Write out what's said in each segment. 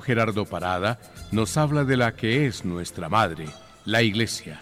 Gerardo Parada nos habla de la que es nuestra madre, la Iglesia.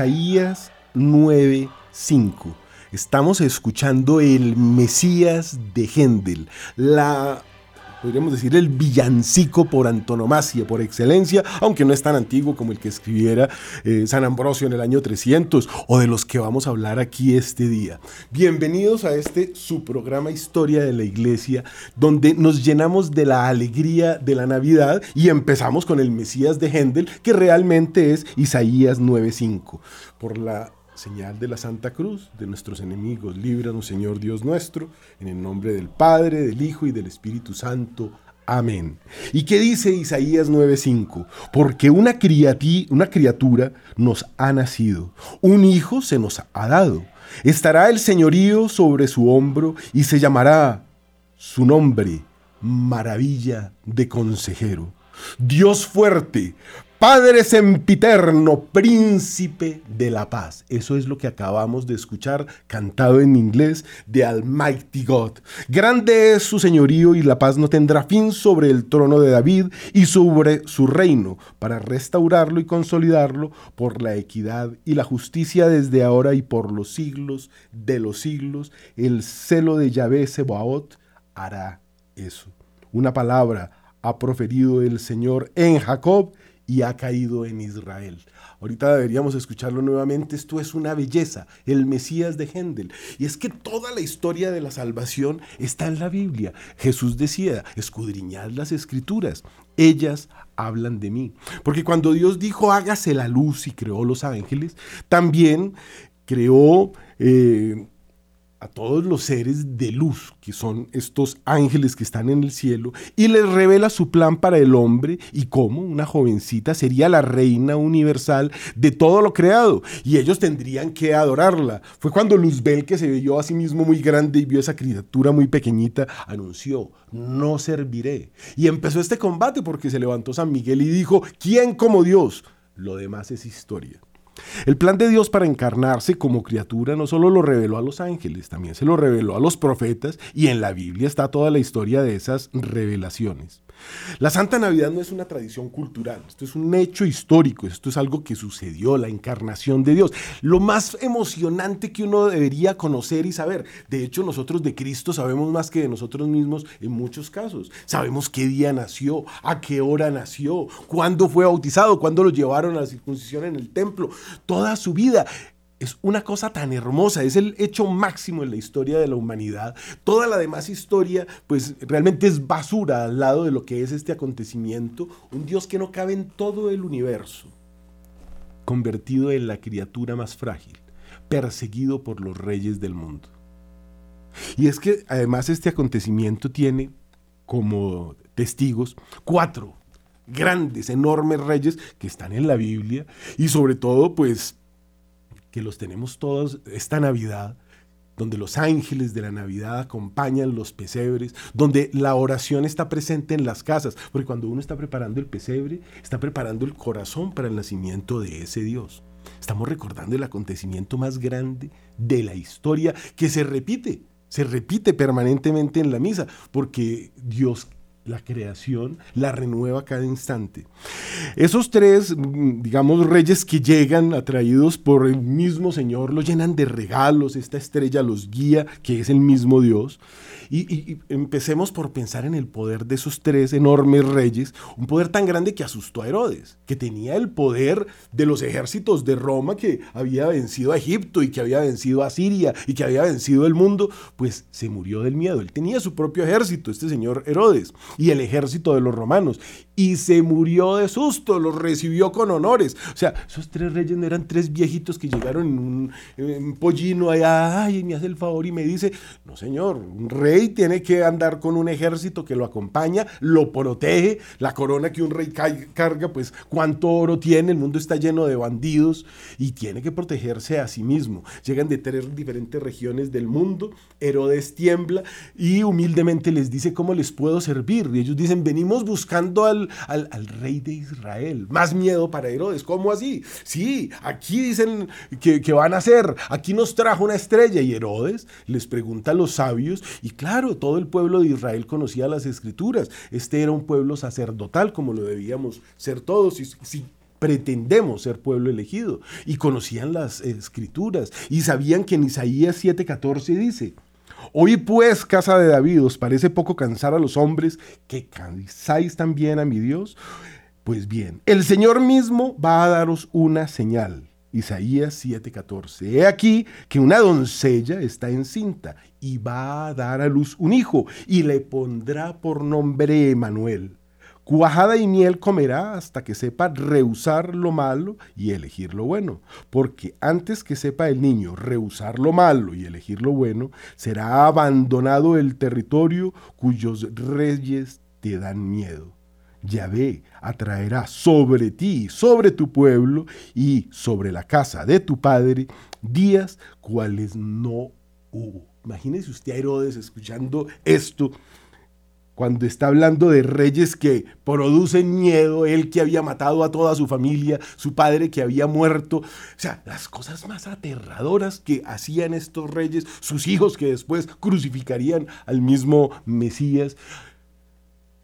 Isaías 9:5. Estamos escuchando el Mesías de Hendel, la podríamos decir, el villancico por antonomasia, por excelencia, aunque no es tan antiguo como el que escribiera eh, San Ambrosio en el año 300 o de los que vamos a hablar aquí este día. Bienvenidos a este su programa Historia de la Iglesia, donde nos llenamos de la alegría de la Navidad y empezamos con el Mesías de Händel, que realmente es Isaías 9:5. Por la señal de la Santa Cruz, de nuestros enemigos, líbranos Señor Dios nuestro, en el nombre del Padre, del Hijo y del Espíritu Santo. Amén. ¿Y qué dice Isaías 9:5? Porque una, una criatura nos ha nacido, un hijo se nos ha dado. Estará el señorío sobre su hombro y se llamará su nombre, maravilla de consejero. Dios fuerte, Padre sempiterno, príncipe de la paz. Eso es lo que acabamos de escuchar cantado en inglés de Almighty God. Grande es su señorío y la paz no tendrá fin sobre el trono de David y sobre su reino, para restaurarlo y consolidarlo por la equidad y la justicia desde ahora y por los siglos de los siglos. El celo de Yahvé Sebaot hará eso. Una palabra ha proferido el Señor en Jacob y ha caído en Israel. Ahorita deberíamos escucharlo nuevamente. Esto es una belleza, el Mesías de Händel. Y es que toda la historia de la salvación está en la Biblia. Jesús decía, escudriñad las escrituras. Ellas hablan de mí. Porque cuando Dios dijo, hágase la luz y creó los ángeles, también creó... Eh, a todos los seres de luz, que son estos ángeles que están en el cielo, y les revela su plan para el hombre y cómo una jovencita sería la reina universal de todo lo creado, y ellos tendrían que adorarla. Fue cuando Luzbel, que se vio a sí mismo muy grande y vio esa criatura muy pequeñita, anunció, no serviré. Y empezó este combate porque se levantó San Miguel y dijo, ¿quién como Dios? Lo demás es historia. El plan de Dios para encarnarse como criatura no solo lo reveló a los ángeles, también se lo reveló a los profetas y en la Biblia está toda la historia de esas revelaciones. La Santa Navidad no es una tradición cultural, esto es un hecho histórico, esto es algo que sucedió, la encarnación de Dios. Lo más emocionante que uno debería conocer y saber. De hecho, nosotros de Cristo sabemos más que de nosotros mismos en muchos casos. Sabemos qué día nació, a qué hora nació, cuándo fue bautizado, cuándo lo llevaron a la circuncisión en el templo, toda su vida. Es una cosa tan hermosa, es el hecho máximo en la historia de la humanidad. Toda la demás historia, pues realmente es basura al lado de lo que es este acontecimiento. Un Dios que no cabe en todo el universo, convertido en la criatura más frágil, perseguido por los reyes del mundo. Y es que además este acontecimiento tiene como testigos cuatro grandes, enormes reyes que están en la Biblia y sobre todo pues que los tenemos todos esta Navidad, donde los ángeles de la Navidad acompañan los pesebres, donde la oración está presente en las casas, porque cuando uno está preparando el pesebre, está preparando el corazón para el nacimiento de ese Dios. Estamos recordando el acontecimiento más grande de la historia que se repite, se repite permanentemente en la misa, porque Dios la creación la renueva cada instante. Esos tres, digamos, reyes que llegan atraídos por el mismo Señor, los llenan de regalos, esta estrella los guía, que es el mismo Dios. Y, empecemos por pensar en el poder de esos tres enormes reyes, un poder tan grande que asustó a Herodes, que tenía el poder de los ejércitos de Roma que había vencido a Egipto y que había vencido a Siria y que había vencido el mundo, pues se murió del miedo. Él tenía su propio ejército, este señor Herodes, y el ejército de los romanos, y se murió de susto, los recibió con honores. O sea, esos tres reyes no eran tres viejitos que llegaron en un, pollino allá, ay, me hace el favor y me dice, no señor, un rey tiene que andar con un ejército que lo acompaña, lo protege, la corona que un rey carga, pues cuánto oro tiene, el mundo está lleno de bandidos y tiene que protegerse a sí mismo. Llegan de tres diferentes regiones del mundo, Herodes tiembla y humildemente les dice cómo les puedo servir. Y ellos dicen, venimos buscando al, al, rey de Israel. Más miedo para Herodes, ¿cómo así? Sí, aquí dicen que, van a hacer, aquí nos trajo una estrella y Herodes les pregunta a los sabios y claro, todo el pueblo de Israel conocía las escrituras. Este era un pueblo sacerdotal, como lo debíamos ser todos. Si, pretendemos ser pueblo elegido. Y conocían las escrituras. Y sabían que en Isaías 7:14 dice, Hoy pues, casa de David, ¿os parece poco cansar a los hombres que cansáis también a mi Dios? Pues bien, el Señor mismo va a daros una señal. Isaías 7:14. He aquí que una doncella está encinta y va a dar a luz un hijo y le pondrá por nombre Emanuel. Cuajada y miel comerá hasta que sepa rehusar lo malo y elegir lo bueno, porque antes que sepa el niño rehusar lo malo y elegir lo bueno, será abandonado el territorio cuyos reyes te dan miedo. Yahvé atraerá sobre ti, sobre tu pueblo y sobre la casa de tu padre días cuales no hubo. Imagínese usted a Herodes escuchando esto cuando está hablando de reyes que producen miedo, él que había matado a toda su familia, su padre que había muerto, o sea, las cosas más aterradoras que hacían estos reyes, sus hijos que después crucificarían al mismo Mesías.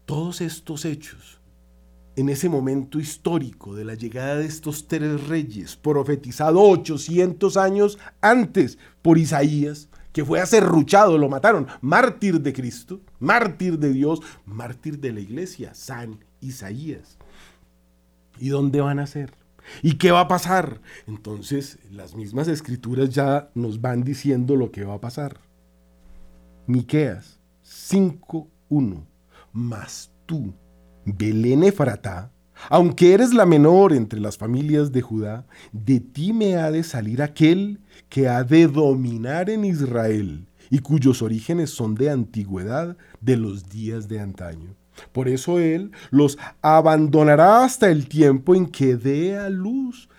Todos estos hechos, en ese momento histórico de la llegada de estos tres reyes, profetizado 800 años antes por Isaías, que fue acerruchado, lo mataron, mártir de Cristo, mártir de Dios, mártir de la iglesia, San Isaías. ¿Y dónde van a ser? ¿Y qué va a pasar? Entonces, las mismas escrituras ya nos van diciendo lo que va a pasar. Miqueas 5:1 Mas tú, Belén Efratá, aunque eres la menor entre las familias de Judá, de ti me ha de salir aquel que ha de dominar en Israel y cuyos orígenes son de antigüedad de los días de antaño. Por eso él los abandonará hasta el tiempo en que dé a luz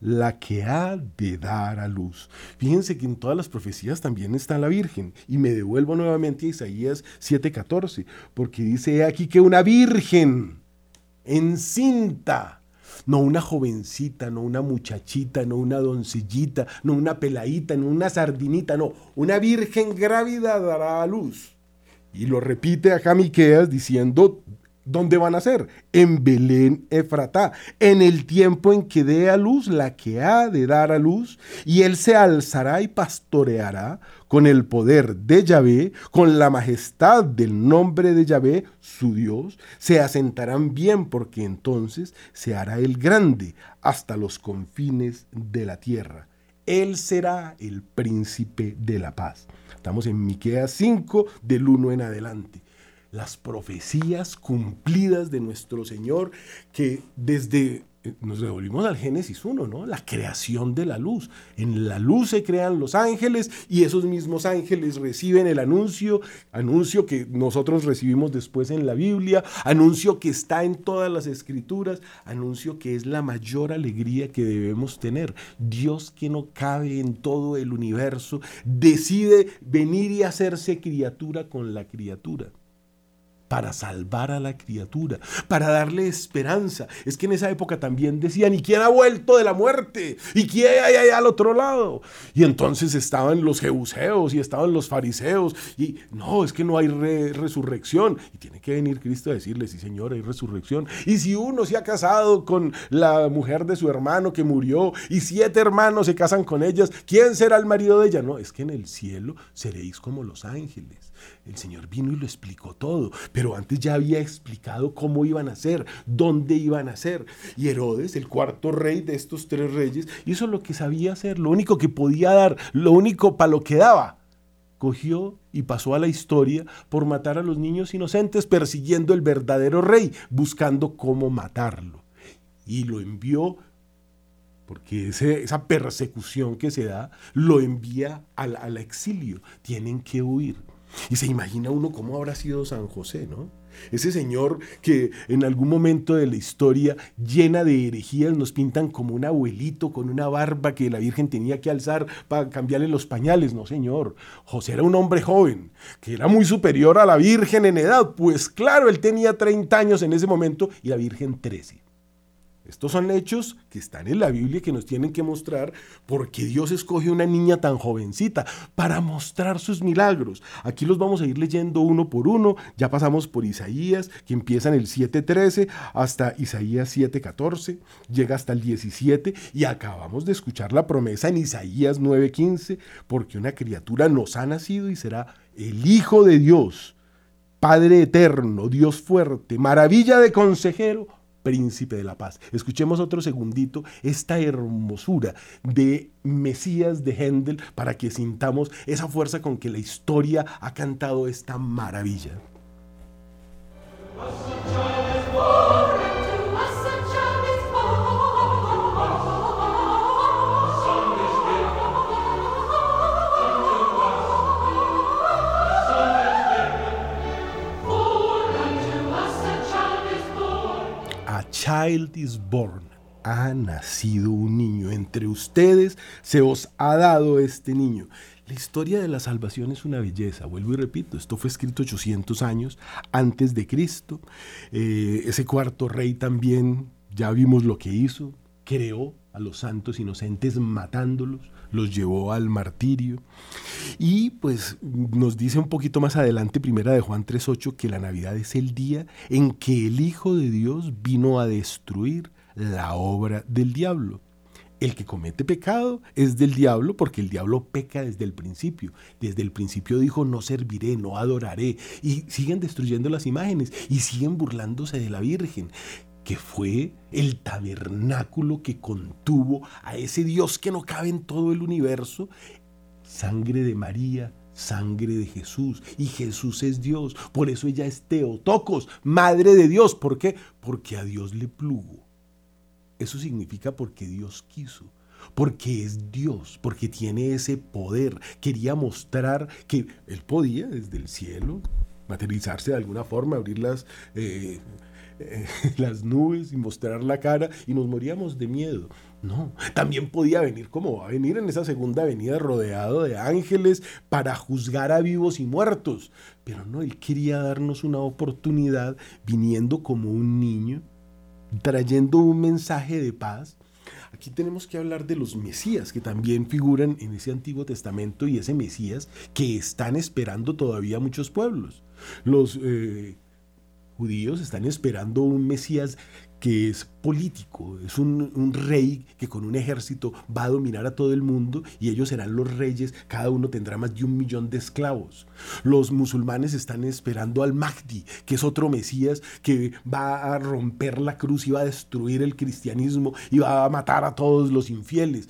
la que ha de dar a luz. Fíjense que en todas las profecías también está la Virgen. Y me devuelvo nuevamente a Isaías 7:14, porque dice aquí que una virgen encinta, no una jovencita, no una muchachita, no una doncellita, no una peladita, no una sardinita, no, una virgen grávida dará a luz. Y lo repite a Miqueas diciendo ¿Dónde van a ser? En Belén Efratá, en el tiempo en que dé a luz la que ha de dar a luz, y él se alzará y pastoreará con el poder de Yahvé, con la majestad del nombre de Yahvé, su Dios, se asentarán bien porque entonces se hará el grande hasta los confines de la tierra. Él será el príncipe de la paz. Estamos en Miqueas 5 del 1 en adelante. Las profecías cumplidas de nuestro Señor que desde nos devolvimos al Génesis 1, ¿no? La creación de la luz. En la luz se crean los ángeles y esos mismos ángeles reciben el anuncio, anuncio que nosotros recibimos después en la Biblia, anuncio que está en todas las escrituras, anuncio que es la mayor alegría que debemos tener. Dios que no cabe en todo el universo, decide venir y hacerse criatura con la criatura para salvar a la criatura, para darle esperanza. Es que en esa época también decían, ¿y quién ha vuelto de la muerte? ¿Y quién hay allá al otro lado? Y entonces estaban los jebuseos y estaban los fariseos. Y no, es que no hay resurrección. Y tiene que venir Cristo a decirle, sí Señor, hay resurrección. Y si uno se ha casado con la mujer de su hermano que murió y siete hermanos se casan con ellas, ¿quién será el marido de ella? No, es que en el cielo seréis como los ángeles. El Señor vino y lo explicó todo, antes ya había explicado cómo iban a ser, dónde iban a ser. Y Herodes, el cuarto rey de estos tres reyes, hizo lo que sabía hacer, lo único que podía dar, lo único para lo que daba. Cogió y pasó a la historia por matar a los niños inocentes, persiguiendo el verdadero rey, buscando cómo matarlo. Y lo envió porque esa persecución que se da lo envía al exilio. Tienen que huir. Y se imagina uno cómo habrá sido San José, ¿no? Ese señor que en algún momento de la historia llena de herejías nos pintan como un abuelito con una barba que la Virgen tenía que alzar para cambiarle los pañales. No, señor. José era un hombre joven, que era muy superior a la Virgen en edad. Pues claro, él tenía 30 años en ese momento y la Virgen 13. Estos son hechos que están en la Biblia que nos tienen que mostrar por qué Dios escoge una niña tan jovencita para mostrar sus milagros. Aquí los vamos a ir leyendo uno por uno. Ya pasamos por Isaías, que empieza en el 7.13 hasta Isaías 7.14, llega hasta el 17 y acabamos de escuchar la promesa en Isaías 9.15, porque una criatura nos ha nacido y será el Hijo de Dios. Padre eterno, Dios fuerte, maravilla de consejero, príncipe de la paz. Escuchemos otro segundito esta hermosura de Mesías de Händel para que sintamos esa fuerza con que la historia ha cantado esta maravilla. Child is born. Ha nacido un niño. Entre ustedes se os ha dado este niño. La historia de la salvación es una belleza, vuelvo y repito, esto fue escrito 800 años antes de Cristo. Eh, ese cuarto rey también, ya vimos lo que hizo, creó a los santos inocentes matándolos, los llevó al martirio. Y pues nos dice un poquito más adelante, primera de Juan 3.8, que la Navidad es el día en que el Hijo de Dios vino a destruir la obra del diablo. El que comete pecado es del diablo porque el diablo peca desde el principio. Desde el principio dijo no serviré, no adoraré. Y siguen destruyendo las imágenes y siguen burlándose de la Virgen que fue el tabernáculo que contuvo a ese Dios que no cabe en todo el universo, sangre de María, sangre de Jesús. Y Jesús es Dios. Por eso ella es Teotocos, madre de Dios. ¿Por qué? Porque a Dios le plugo. Eso significa porque Dios quiso. Porque es Dios, porque tiene ese poder. Quería mostrar que Él podía desde el cielo materializarse de alguna forma, abrir las... Eh, las nubes y mostrar la cara y nos moríamos de miedo. No, también podía venir como va a venir en esa segunda venida rodeado de ángeles para juzgar a vivos y muertos. Pero no, él quería darnos una oportunidad viniendo como un niño, trayendo un mensaje de paz. Aquí tenemos que hablar de los Mesías que también figuran en ese Antiguo Testamento y ese Mesías que están esperando todavía muchos pueblos. Los eh, judíos están esperando un Mesías que es político, es un, rey que con un ejército va a dominar a todo el mundo y ellos serán los reyes, cada uno tendrá más de un millón de esclavos. Los musulmanes están esperando al Mahdi, que es otro Mesías que va a romper la cruz y va a destruir el cristianismo y va a matar a todos los infieles.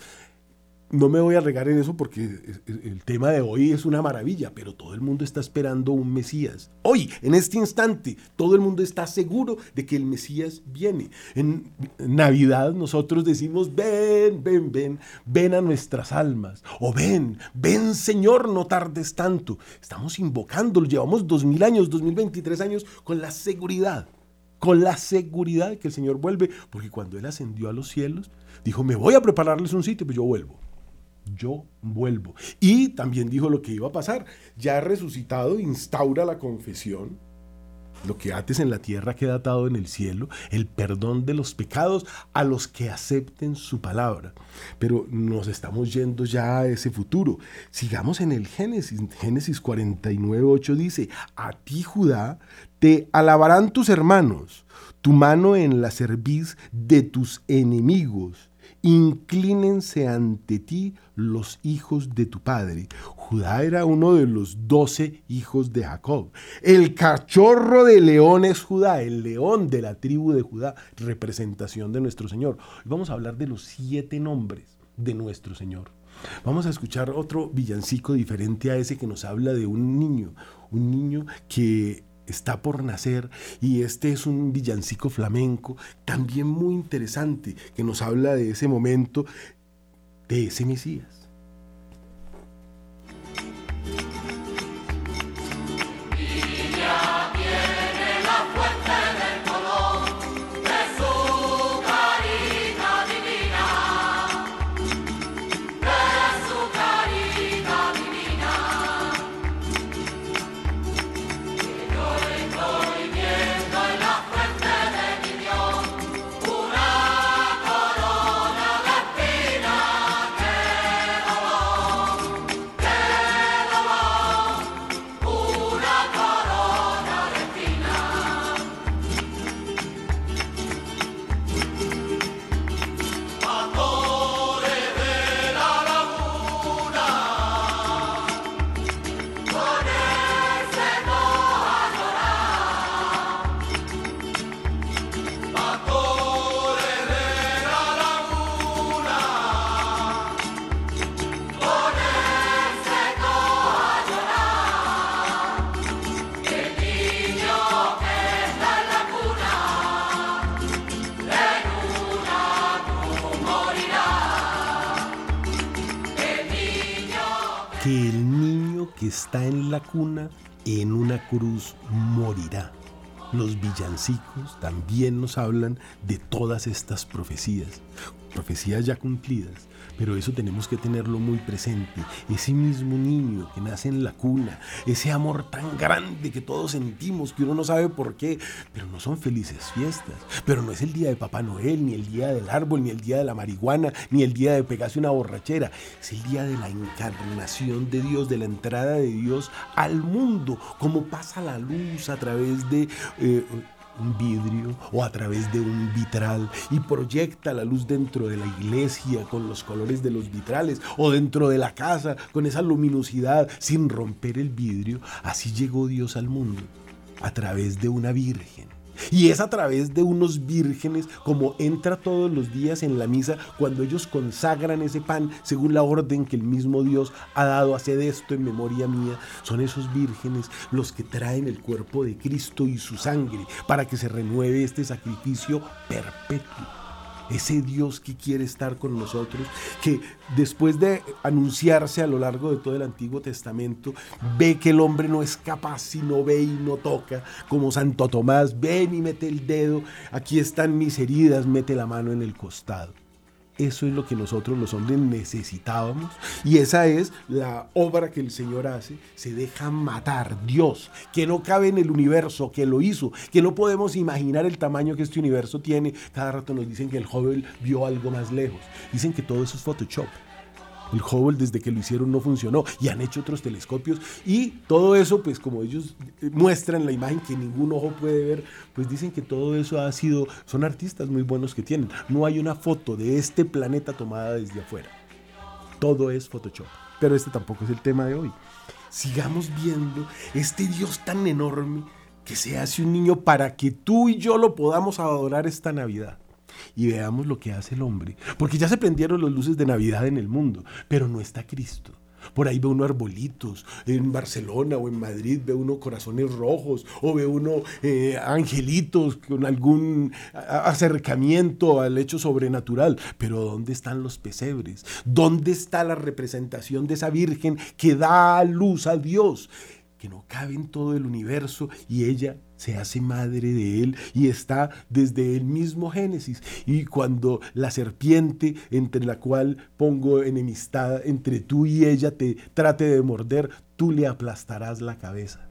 No me voy a regar en eso porque el tema de hoy es una maravilla, pero todo el mundo está esperando un Mesías. Hoy, en este instante, todo el mundo está seguro de que el Mesías viene. En Navidad nosotros decimos, ven, ven, ven, ven a nuestras almas. O ven, ven Señor, no tardes tanto. Estamos invocándolo, llevamos dos mil años, dos mil veintitrés años con la seguridad con la seguridad de que el Señor vuelve, porque cuando Él ascendió a los cielos, dijo, me voy a prepararles un sitio, pues yo vuelvo yo vuelvo. Y también dijo lo que iba a pasar. Ya resucitado, instaura la confesión. Lo que ates en la tierra queda atado en el cielo, el perdón de los pecados a los que acepten su palabra. Pero nos estamos yendo ya a ese futuro. Sigamos en el Génesis. Génesis 49, 8 dice, a ti Judá te alabarán tus hermanos, tu mano en la cerviz de tus enemigos inclínense ante ti los hijos de tu padre. Judá era uno de los doce hijos de Jacob. El cachorro de león es Judá, el león de la tribu de Judá, representación de nuestro Señor. vamos a hablar de los siete nombres de nuestro Señor. Vamos a escuchar otro villancico diferente a ese que nos habla de un niño, un niño que está por nacer y este es un villancico flamenco también muy interesante que nos habla de ese momento de ese Mesías. En una cruz morirá. Los villancicos también nos hablan de todas estas profecías, profecías ya cumplidas, pero eso tenemos que tenerlo muy presente. Ese mismo niño que nace en la cuna, ese amor tan grande que todos sentimos, que uno no sabe por qué, pero no son felices fiestas. Pero no es el día de Papá Noel, ni el día del árbol, ni el día de la marihuana, ni el día de pegarse una borrachera. Es el día de la encarnación de Dios, de la entrada de Dios al mundo, como pasa la luz a través de... Eh, un vidrio o a través de un vitral y proyecta la luz dentro de la iglesia con los colores de los vitrales o dentro de la casa con esa luminosidad sin romper el vidrio, así llegó Dios al mundo a través de una virgen y es a través de unos vírgenes como entra todos los días en la misa cuando ellos consagran ese pan según la orden que el mismo Dios ha dado. Haced esto en memoria mía. Son esos vírgenes los que traen el cuerpo de Cristo y su sangre para que se renueve este sacrificio perpetuo ese Dios que quiere estar con nosotros, que después de anunciarse a lo largo de todo el Antiguo Testamento, ve que el hombre no es capaz si no ve y no toca, como Santo Tomás, ven y mete el dedo, aquí están mis heridas, mete la mano en el costado. Eso es lo que nosotros los hombres necesitábamos y esa es la obra que el Señor hace. Se deja matar Dios, que no cabe en el universo, que lo hizo, que no podemos imaginar el tamaño que este universo tiene. Cada rato nos dicen que el joven vio algo más lejos. Dicen que todo eso es Photoshop. El Hubble desde que lo hicieron no funcionó y han hecho otros telescopios y todo eso, pues como ellos muestran la imagen que ningún ojo puede ver, pues dicen que todo eso ha sido, son artistas muy buenos que tienen. No hay una foto de este planeta tomada desde afuera. Todo es Photoshop. Pero este tampoco es el tema de hoy. Sigamos viendo este Dios tan enorme que se hace un niño para que tú y yo lo podamos adorar esta Navidad. Y veamos lo que hace el hombre. Porque ya se prendieron las luces de Navidad en el mundo, pero no está Cristo. Por ahí ve uno arbolitos, en Barcelona o en Madrid ve uno corazones rojos o ve uno eh, angelitos con algún acercamiento al hecho sobrenatural. Pero ¿dónde están los pesebres? ¿Dónde está la representación de esa Virgen que da luz a Dios? Que no cabe en todo el universo y ella se hace madre de él y está desde el mismo Génesis. Y cuando la serpiente entre la cual pongo enemistad entre tú y ella te trate de morder, tú le aplastarás la cabeza.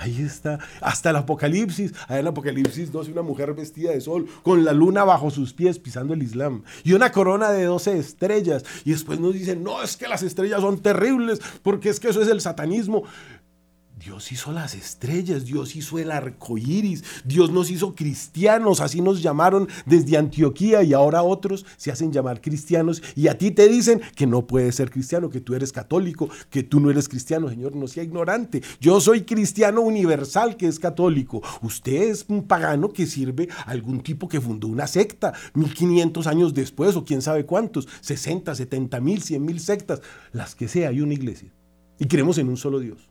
Ahí está, hasta el Apocalipsis. Ahí en el Apocalipsis 12, una mujer vestida de sol, con la luna bajo sus pies, pisando el Islam. Y una corona de 12 estrellas. Y después nos dicen, no, es que las estrellas son terribles, porque es que eso es el satanismo. Dios hizo las estrellas, Dios hizo el arco iris, Dios nos hizo cristianos, así nos llamaron desde Antioquía y ahora otros se hacen llamar cristianos y a ti te dicen que no puedes ser cristiano, que tú eres católico, que tú no eres cristiano, Señor, no sea ignorante. Yo soy cristiano universal que es católico. Usted es un pagano que sirve a algún tipo que fundó una secta 1500 años después o quién sabe cuántos, 60, 70 mil, 100 mil sectas, las que sea, hay una iglesia. Y creemos en un solo Dios.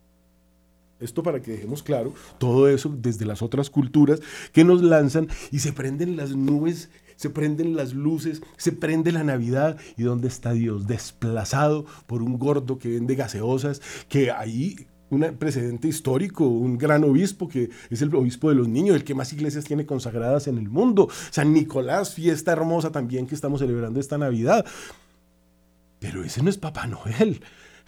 Esto para que dejemos claro todo eso desde las otras culturas que nos lanzan y se prenden las nubes, se prenden las luces, se prende la Navidad y ¿dónde está Dios? Desplazado por un gordo que vende gaseosas, que ahí un precedente histórico, un gran obispo que es el obispo de los niños, el que más iglesias tiene consagradas en el mundo. San Nicolás, fiesta hermosa también que estamos celebrando esta Navidad. Pero ese no es Papá Noel.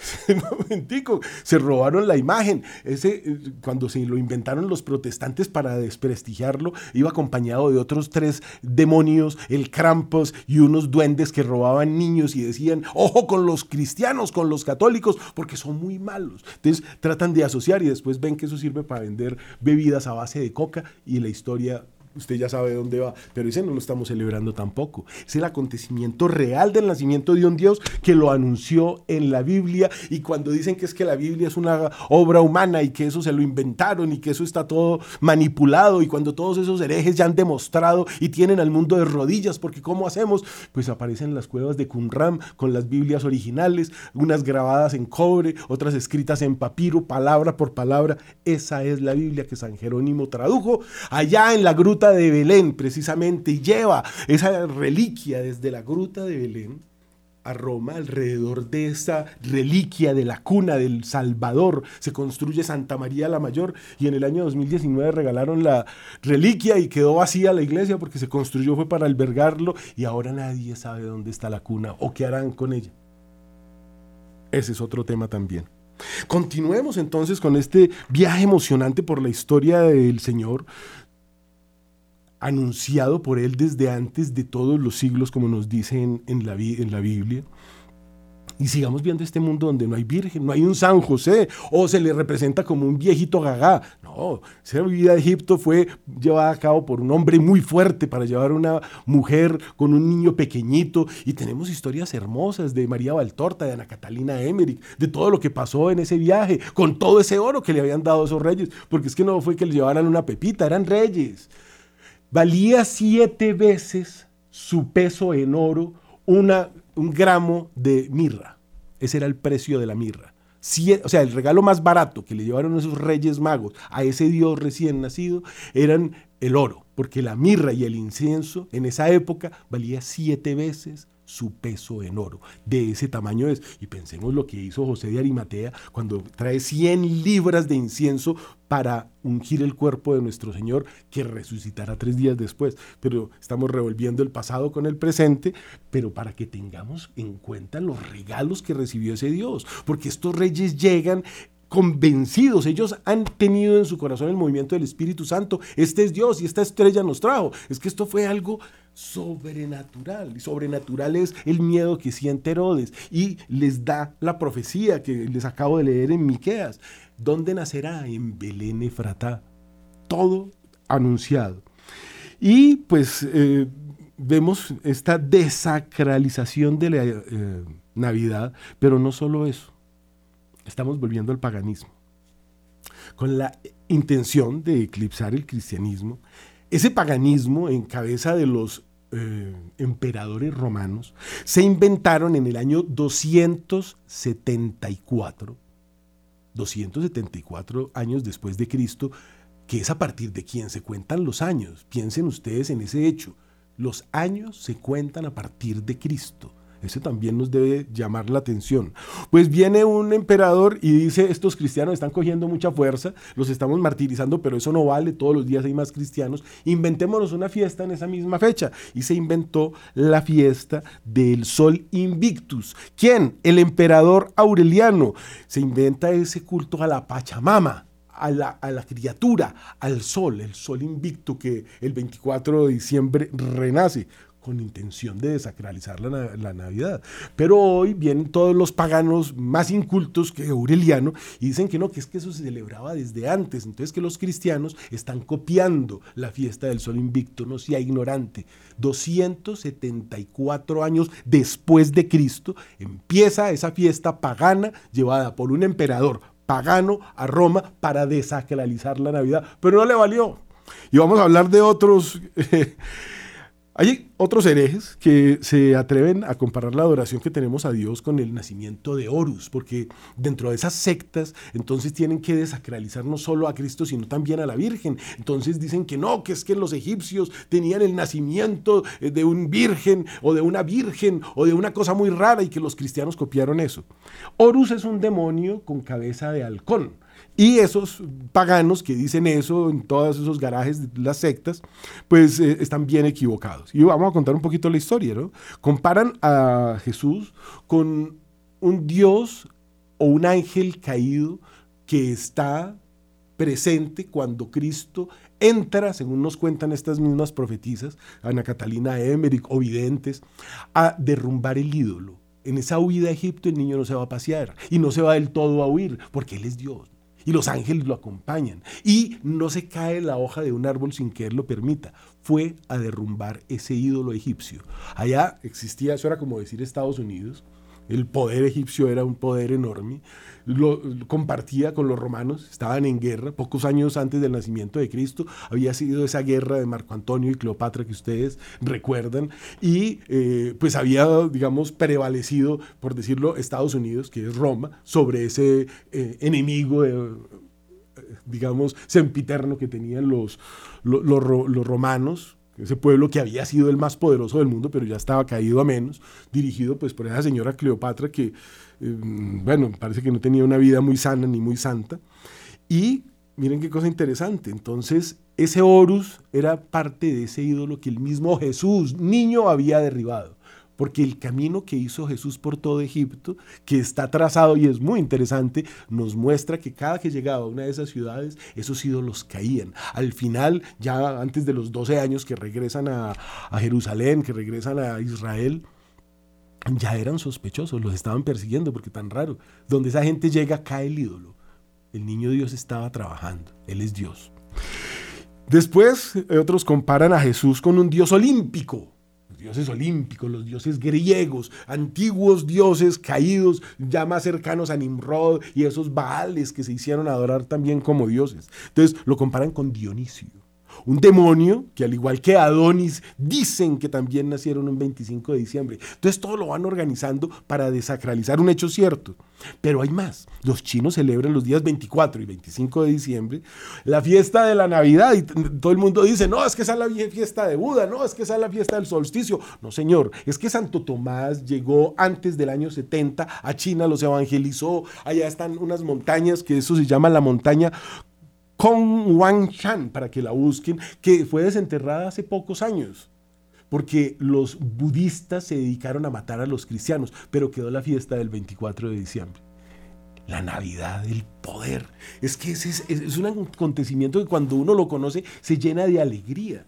momentico, se robaron la imagen. Ese, eh, cuando se lo inventaron los protestantes para desprestigiarlo, iba acompañado de otros tres demonios, el Krampus y unos duendes que robaban niños y decían, ojo con los cristianos, con los católicos, porque son muy malos. Entonces tratan de asociar y después ven que eso sirve para vender bebidas a base de coca y la historia usted ya sabe dónde va, pero ese no lo estamos celebrando tampoco. Es el acontecimiento real del nacimiento de un Dios que lo anunció en la Biblia y cuando dicen que es que la Biblia es una obra humana y que eso se lo inventaron y que eso está todo manipulado y cuando todos esos herejes ya han demostrado y tienen al mundo de rodillas, porque ¿cómo hacemos? Pues aparecen las cuevas de Qumran con las Biblias originales, unas grabadas en cobre, otras escritas en papiro, palabra por palabra. Esa es la Biblia que San Jerónimo tradujo allá en la gruta de Belén precisamente y lleva esa reliquia desde la gruta de Belén a Roma, alrededor de esa reliquia de la cuna del Salvador, se construye Santa María la Mayor y en el año 2019 regalaron la reliquia y quedó vacía la iglesia porque se construyó fue para albergarlo y ahora nadie sabe dónde está la cuna o qué harán con ella. Ese es otro tema también. Continuemos entonces con este viaje emocionante por la historia del Señor, anunciado por Él desde antes de todos los siglos, como nos dice en, la, Biblia. Y sigamos viendo este mundo donde no hay virgen, no hay un San José, o se le representa como un viejito gagá. No, esa vida de Egipto fue llevada a cabo por un hombre muy fuerte para llevar una mujer con un niño pequeñito. Y tenemos historias hermosas de María Valtorta, de Ana Catalina Emmerich, de todo lo que pasó en ese viaje, con todo ese oro que le habían dado esos reyes. Porque es que no fue que le llevaran una pepita, eran reyes valía siete veces su peso en oro un gramo de mirra. Ese era el precio de la mirra. o sea, el regalo más barato que le llevaron esos reyes magos a ese Dios recién nacido eran el oro, porque la mirra y el incienso en esa época valía siete veces su peso en oro. De ese tamaño es. Y pensemos lo que hizo José de Arimatea cuando trae 100 libras de incienso para ungir el cuerpo de nuestro Señor que resucitará tres días después. Pero estamos revolviendo el pasado con el presente, pero para que tengamos en cuenta los regalos que recibió ese Dios. Porque estos reyes llegan convencidos, ellos han tenido en su corazón el movimiento del Espíritu Santo. Este es Dios y esta estrella nos trajo. Es que esto fue algo sobrenatural. Y sobrenatural es el miedo que siente Herodes. Y les da la profecía que les acabo de leer en Miqueas. ¿Dónde nacerá? En Belén Efratá. Todo anunciado. Y pues eh, vemos esta desacralización de la eh, Navidad, pero no solo eso. Estamos volviendo al paganismo. Con la intención de eclipsar el cristianismo ese paganismo en cabeza de los eh, emperadores romanos se inventaron en el año 274, 274 años después de Cristo, que es a partir de quien se cuentan los años. Piensen ustedes en ese hecho. Los años se cuentan a partir de Cristo. Eso también nos debe llamar la atención. Pues viene un emperador y dice, estos cristianos están cogiendo mucha fuerza, los estamos martirizando, pero eso no vale, todos los días hay más cristianos. Inventémonos una fiesta en esa misma fecha. Y se inventó la fiesta del Sol Invictus. ¿Quién? El emperador Aureliano. Se inventa ese culto a la Pachamama. A la, a la, criatura, al sol, el sol invicto que el 24 de diciembre renace con intención de desacralizar la, Navidad. Pero hoy vienen todos los paganos más incultos que Aureliano y dicen que no, que es que eso se celebraba desde antes, entonces que los cristianos están copiando la fiesta del sol invicto, no sea ignorante. 274 años después de Cristo empieza esa fiesta pagana llevada por un emperador pagano a Roma para desacralizar la Navidad, pero no le valió. Y vamos a hablar de otros... Hay otros herejes que se atreven a comparar la adoración que tenemos a Dios con el nacimiento de Horus, porque dentro de esas sectas entonces tienen que desacralizar no solo a Cristo, sino también a la Virgen. Entonces dicen que no, que es que los egipcios tenían el nacimiento eh, de un virgen o de una virgen o de una cosa muy rara y que los cristianos copiaron eso. Horus es un demonio con cabeza de halcón. Y esos paganos que dicen eso en todos esos garajes de las sectas, pues eh, están bien equivocados. Y vamos a contar un poquito la historia, ¿no? Comparan a Jesús con un Dios o un ángel caído que está presente cuando Cristo entra, según nos cuentan estas mismas profetisas, Ana Catalina Emmerich o videntes, a derrumbar el ídolo. En esa huida a Egipto el niño no se va a pasear y no se va del todo a huir, porque Él es Dios y los ángeles lo acompañan. Y no se cae la hoja de un árbol sin que él lo permita. Fue a derrumbar ese ídolo egipcio. Allá existía, eso era como decir Estados Unidos, el poder egipcio era un poder enorme, lo, compartía con los romanos, estaban en guerra, pocos años antes del nacimiento de Cristo, había sido esa guerra de Marco Antonio y Cleopatra que ustedes recuerdan, y eh, pues había, digamos, prevalecido, por decirlo, Estados Unidos, que es Roma, sobre ese eh, enemigo, eh, digamos, sempiterno que tenían los, los, los romanos, ese pueblo que había sido el más poderoso del mundo, pero ya estaba caído a menos, dirigido pues por esa señora Cleopatra que, eh, bueno, parece que no tenía una vida muy sana ni muy santa. Y miren qué cosa interesante, entonces ese Horus era parte de ese ídolo que el mismo Jesús, niño, había derribado porque el camino que hizo Jesús por todo Egipto, que está trazado y es muy interesante, nos muestra que cada que llegaba a una de esas ciudades, esos ídolos caían. Al final, ya antes de los 12 años que regresan a, Jerusalén, que regresan a Israel, ya eran sospechosos, los estaban persiguiendo, porque tan raro. Donde esa gente llega, cae el ídolo. El niño Dios estaba trabajando, Él es Dios. Después, otros comparan a Jesús con un Dios olímpico dioses olímpicos, los dioses griegos, antiguos dioses caídos, ya más cercanos a Nimrod y esos Baales que se hicieron adorar también como dioses. Entonces lo comparan con Dionisio un demonio que al igual que Adonis dicen que también nacieron un 25 de diciembre. Entonces todo lo van organizando para desacralizar un hecho cierto. Pero hay más. Los chinos celebran los días 24 y 25 de diciembre la fiesta de la Navidad y todo el mundo dice, no, es que esa es la fiesta de Buda, no, es que esa es la fiesta del solsticio. No, señor, es que Santo Tomás llegó antes del año 70 a China, los evangelizó, allá están unas montañas que eso se llama la montaña Kong Wangshan, para que la busquen, que fue desenterrada hace pocos años, porque los budistas se dedicaron a matar a los cristianos, pero quedó la fiesta del 24 de diciembre. La Navidad, el poder. Es que es, es un acontecimiento que cuando uno lo conoce se llena de alegría.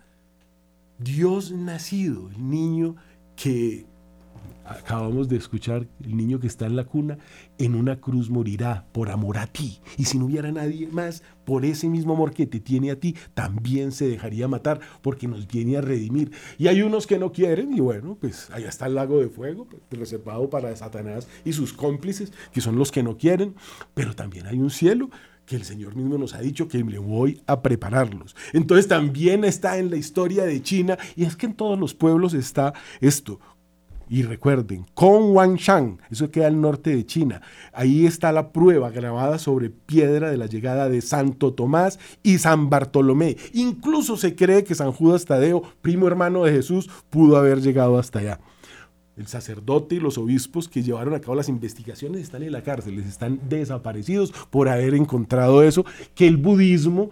Dios nacido, el niño que acabamos de escuchar, el niño que está en la cuna, en una cruz morirá por amor a ti. Y si no hubiera nadie más, por ese mismo amor que te tiene a ti, también se dejaría matar porque nos viene a redimir. Y hay unos que no quieren y bueno, pues allá está el lago de fuego, pues, reservado para Satanás y sus cómplices, que son los que no quieren, pero también hay un cielo que el Señor mismo nos ha dicho que le voy a prepararlos. Entonces también está en la historia de China y es que en todos los pueblos está esto. Y recuerden, con Wanshan, eso queda al norte de China, ahí está la prueba grabada sobre piedra de la llegada de Santo Tomás y San Bartolomé. Incluso se cree que San Judas Tadeo, primo hermano de Jesús, pudo haber llegado hasta allá. El sacerdote y los obispos que llevaron a cabo las investigaciones están en la cárcel, están desaparecidos por haber encontrado eso, que el budismo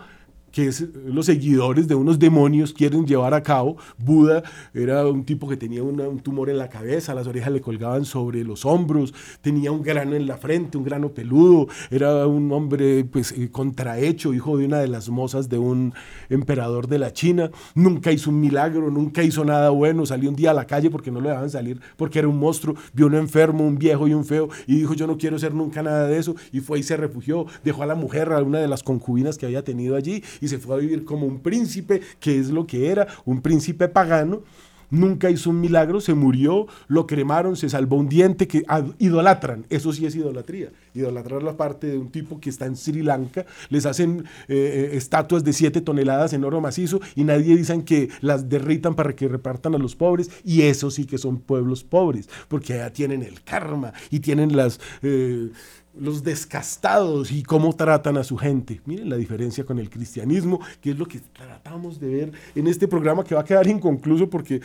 que es, los seguidores de unos demonios quieren llevar a cabo. Buda era un tipo que tenía un tumor en la cabeza, las orejas le colgaban sobre los hombros, tenía un grano en la frente, un grano peludo, era un hombre pues eh, contrahecho, hijo de una de las mozas de un emperador de la China, nunca hizo un milagro, nunca hizo nada bueno, salió un día a la calle porque no lo dejaban salir, porque era un monstruo, vio un enfermo, un viejo y un feo y dijo yo no quiero ser nunca nada de eso y fue y se refugió, dejó a la mujer, a una de las concubinas que había tenido allí y se fue a vivir como un príncipe, que es lo que era, un príncipe pagano. Nunca hizo un milagro, se murió, lo cremaron, se salvó un diente que idolatran. Eso sí es idolatría. Idolatrar la parte de un tipo que está en Sri Lanka, les hacen eh, eh, estatuas de 7 toneladas en oro macizo y nadie dicen que las derritan para que repartan a los pobres. Y eso sí que son pueblos pobres, porque allá tienen el karma y tienen las... Eh, los descastados y cómo tratan a su gente. Miren la diferencia con el cristianismo, que es lo que tratamos de ver en este programa que va a quedar inconcluso porque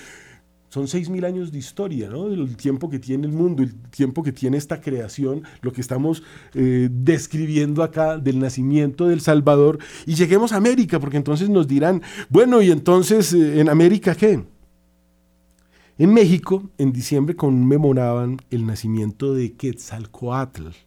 son seis mil años de historia, ¿no? El tiempo que tiene el mundo, el tiempo que tiene esta creación, lo que estamos eh, describiendo acá del nacimiento del Salvador. Y lleguemos a América, porque entonces nos dirán, bueno, y entonces, eh, ¿en América qué? En México, en diciembre conmemoraban el nacimiento de Quetzalcoatl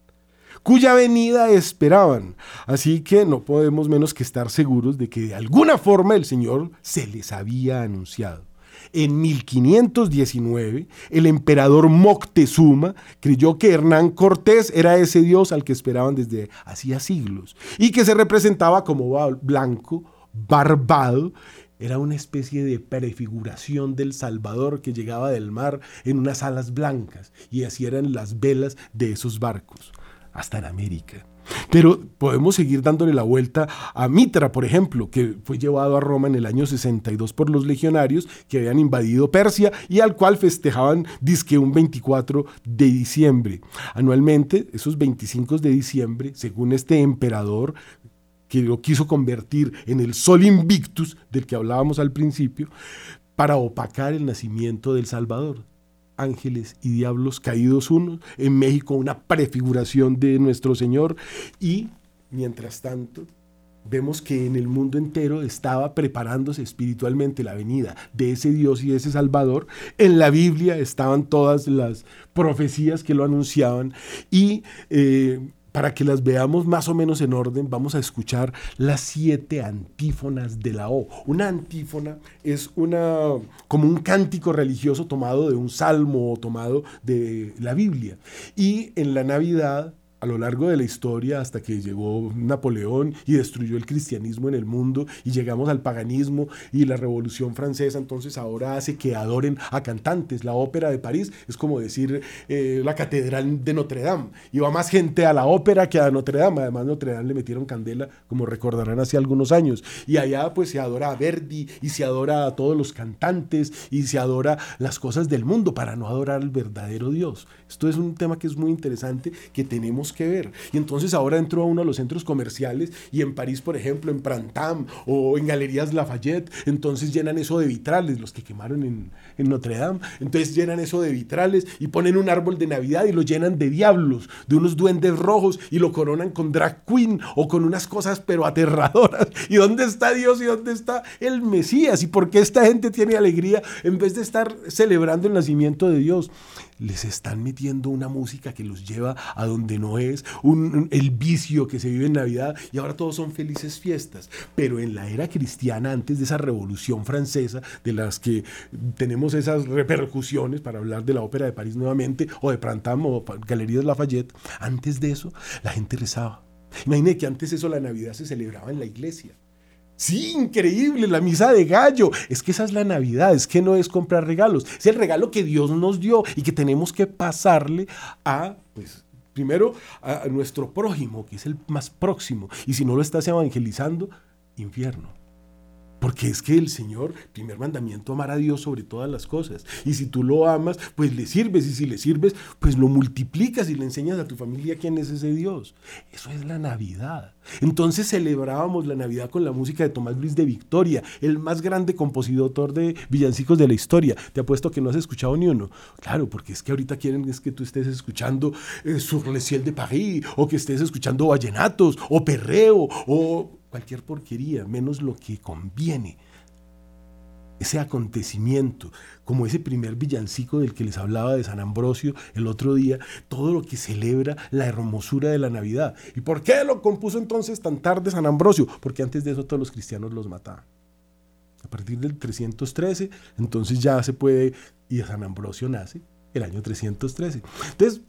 cuya venida esperaban. Así que no podemos menos que estar seguros de que de alguna forma el Señor se les había anunciado. En 1519, el emperador Moctezuma creyó que Hernán Cortés era ese dios al que esperaban desde hacía siglos y que se representaba como blanco, barbado era una especie de prefiguración del Salvador que llegaba del mar en unas alas blancas y así eran las velas de esos barcos hasta en América. Pero podemos seguir dándole la vuelta a Mitra, por ejemplo, que fue llevado a Roma en el año 62 por los legionarios que habían invadido Persia y al cual festejaban disque un 24 de diciembre. Anualmente, esos 25 de diciembre, según este emperador, que lo quiso convertir en el Sol Invictus del que hablábamos al principio, para opacar el nacimiento del Salvador ángeles y diablos caídos unos, en México una prefiguración de nuestro Señor y mientras tanto vemos que en el mundo entero estaba preparándose espiritualmente la venida de ese Dios y de ese Salvador. En la Biblia estaban todas las profecías que lo anunciaban y eh, para que las veamos más o menos en orden, vamos a escuchar las siete antífonas de la O. Una antífona es una, como un cántico religioso tomado de un salmo o tomado de la Biblia. Y en la Navidad a lo largo de la historia hasta que llegó Napoleón y destruyó el cristianismo en el mundo y llegamos al paganismo y la revolución francesa entonces ahora hace que adoren a cantantes. La ópera de París es como decir eh, la catedral de Notre Dame. Iba más gente a la ópera que a Notre Dame. Además Notre Dame le metieron candela como recordarán hace algunos años. Y allá pues se adora a Verdi y se adora a todos los cantantes y se adora las cosas del mundo para no adorar al verdadero Dios. Esto es un tema que es muy interesante que tenemos que ver. Y entonces ahora entró a uno de los centros comerciales y en París, por ejemplo, en Prantam o en Galerías Lafayette, entonces llenan eso de vitrales, los que quemaron en, en Notre Dame, entonces llenan eso de vitrales y ponen un árbol de Navidad y lo llenan de diablos, de unos duendes rojos y lo coronan con drag queen o con unas cosas pero aterradoras. ¿Y dónde está Dios y dónde está el Mesías? ¿Y por qué esta gente tiene alegría en vez de estar celebrando el nacimiento de Dios? Les están metiendo una música que los lleva a donde no es, el vicio que se vive en Navidad y ahora todos son felices fiestas. Pero en la era cristiana, antes de esa revolución francesa, de las que tenemos esas repercusiones, para hablar de la ópera de París nuevamente, o de Prantam o Galerías Lafayette, antes de eso la gente rezaba. Imagínate que antes eso la Navidad se celebraba en la iglesia. Sí, increíble, la misa de gallo. Es que esa es la Navidad, es que no es comprar regalos, es el regalo que Dios nos dio y que tenemos que pasarle a, pues, Primero a, nuestro prójimo, que es el más próximo. Y si no lo estás evangelizando, infierno. Porque es que el Señor, primer mandamiento, amar a Dios sobre todas las cosas. Y si tú lo amas, pues le sirves. Y si le sirves, pues lo multiplicas y le enseñas a tu familia quién es ese Dios. Eso es la Navidad. Entonces celebrábamos la Navidad con la música de Tomás Luis de Victoria, el más grande compositor de villancicos de la historia. Te apuesto que no has escuchado ni uno. Claro, porque es que ahorita quieren es que tú estés escuchando eh, Sur le ciel de París, o que estés escuchando vallenatos, o perreo, o cualquier porquería, menos lo que conviene. Ese acontecimiento, como ese primer villancico del que les hablaba de San Ambrosio el otro día, todo lo que celebra la hermosura de la Navidad. ¿Y por qué lo compuso entonces tan tarde San Ambrosio? Porque antes de eso todos los cristianos los mataban. A partir del 313, entonces ya se puede, y San Ambrosio nace el año 313. Entonces,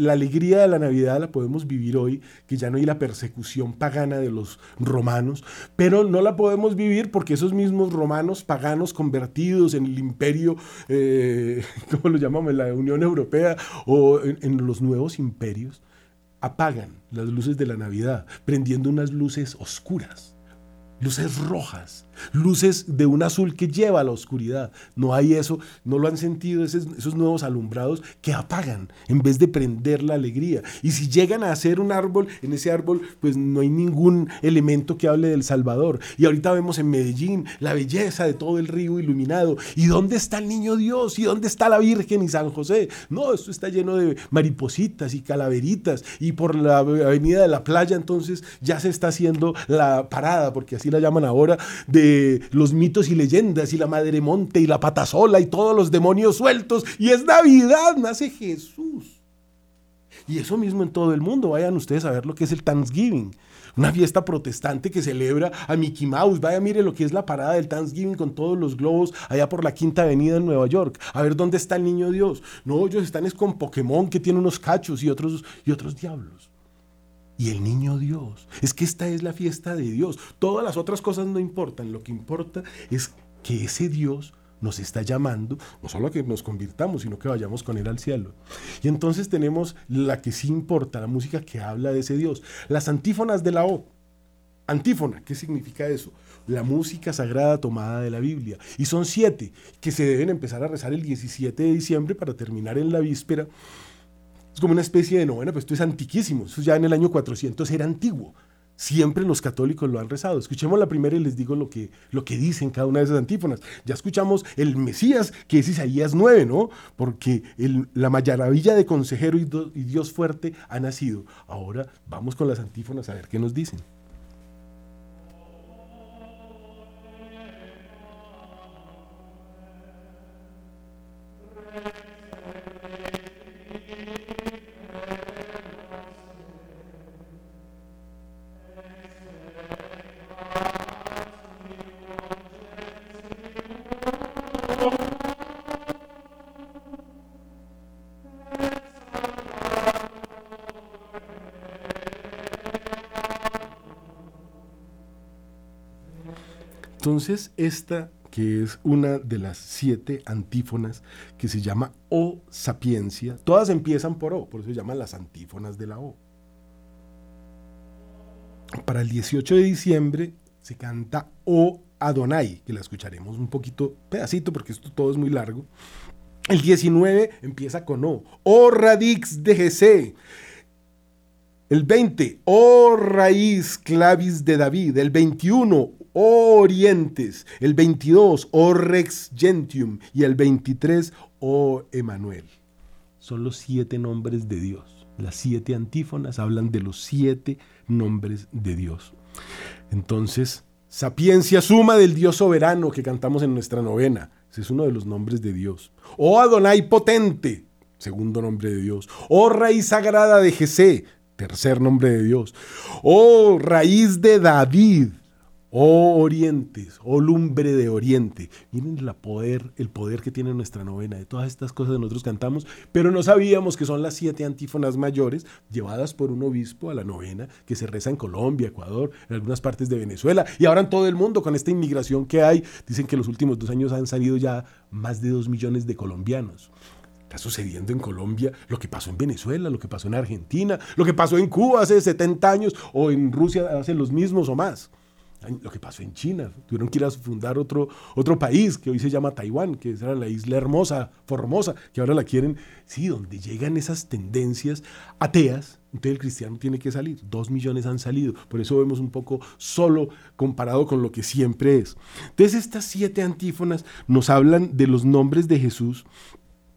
la alegría de la Navidad la podemos vivir hoy, que ya no hay la persecución pagana de los romanos, pero no la podemos vivir porque esos mismos romanos paganos convertidos en el imperio, eh, ¿cómo lo llamamos?, la Unión Europea o en, en los nuevos imperios, apagan las luces de la Navidad, prendiendo unas luces oscuras, luces rojas, luces de un azul que lleva a la oscuridad. No hay eso, no lo han sentido esos, esos, nuevos alumbrados que apagan en vez de prender la alegría. Y si llegan a hacer un árbol, en ese árbol pues no hay ningún elemento que hable del Salvador. Y ahorita vemos en Medellín la belleza de todo el río iluminado. ¿Y dónde está el niño Dios? ¿Y dónde está la Virgen y San José? No, esto está lleno de maripositas y calaveritas. Y por la avenida de la playa entonces ya se está haciendo la parada, porque así la llaman ahora, de los mitos y leyendas y la madre monte y la patasola y todos los demonios sueltos y es Navidad, nace Jesús. Y eso mismo en todo el mundo, vayan ustedes a ver lo que es el Thanksgiving. Una fiesta protestante que celebra a Mickey Mouse. Vaya, mire lo que es la parada del Thanksgiving con todos los globos allá por la Quinta Avenida en Nueva York. A ver dónde está el niño Dios. No, ellos están es con Pokémon que tiene unos cachos y otros, y otros diablos y el niño Dios. Es que esta es la fiesta de Dios. Todas las otras cosas no importan. Lo que importa es que ese Dios nos está llamando, no solo a que nos convirtamos, sino que vayamos con Él al cielo. Y entonces tenemos la que sí importa, la música que habla de ese Dios. Las antífonas de la O. Antífona, ¿qué significa eso? La música sagrada tomada de la Biblia. Y son siete que se deben empezar a rezar el 17 de diciembre para terminar en la víspera es como una especie de novena, pues esto es antiquísimo. Eso ya en el año 400 era antiguo. Siempre los católicos lo han rezado. Escuchemos la primera y les digo lo que, lo que dicen cada una de esas antífonas. Ya escuchamos el Mesías, que es Isaías 9, ¿no? Porque el, la maravilla de consejero y Dios fuerte ha nacido. Ahora vamos con las antífonas a ver qué nos dicen. Entonces, esta que es una de las siete antífonas que se llama O sapiencia, todas empiezan por O, por eso se llaman las antífonas de la O. Para el 18 de diciembre se canta O Adonai, que la escucharemos un poquito, pedacito, porque esto todo es muy largo. El 19 empieza con O, O Radix de GC. El 20, O raíz clavis de David. El 21, Orientes. El 22, O rex gentium. Y el 23, O Emanuel. Son los siete nombres de Dios. Las siete antífonas hablan de los siete nombres de Dios. Entonces, sapiencia suma del Dios soberano que cantamos en nuestra novena. Ese es uno de los nombres de Dios. O Adonai potente, segundo nombre de Dios. O raíz sagrada de Jesé, tercer nombre de Dios. Oh raíz de David, oh orientes, oh lumbre de oriente. Miren la poder, el poder que tiene nuestra novena, de todas estas cosas nosotros cantamos, pero no sabíamos que son las siete antífonas mayores llevadas por un obispo a la novena que se reza en Colombia, Ecuador, en algunas partes de Venezuela y ahora en todo el mundo con esta inmigración que hay. Dicen que los últimos dos años han salido ya más de dos millones de colombianos Está sucediendo en Colombia lo que pasó en Venezuela, lo que pasó en Argentina, lo que pasó en Cuba hace 70 años o en Rusia hace los mismos o más. Lo que pasó en China, tuvieron que ir a fundar otro, otro país que hoy se llama Taiwán, que era la isla hermosa, formosa, que ahora la quieren, sí, donde llegan esas tendencias ateas, entonces el cristiano tiene que salir. Dos millones han salido, por eso vemos un poco solo comparado con lo que siempre es. Entonces estas siete antífonas nos hablan de los nombres de Jesús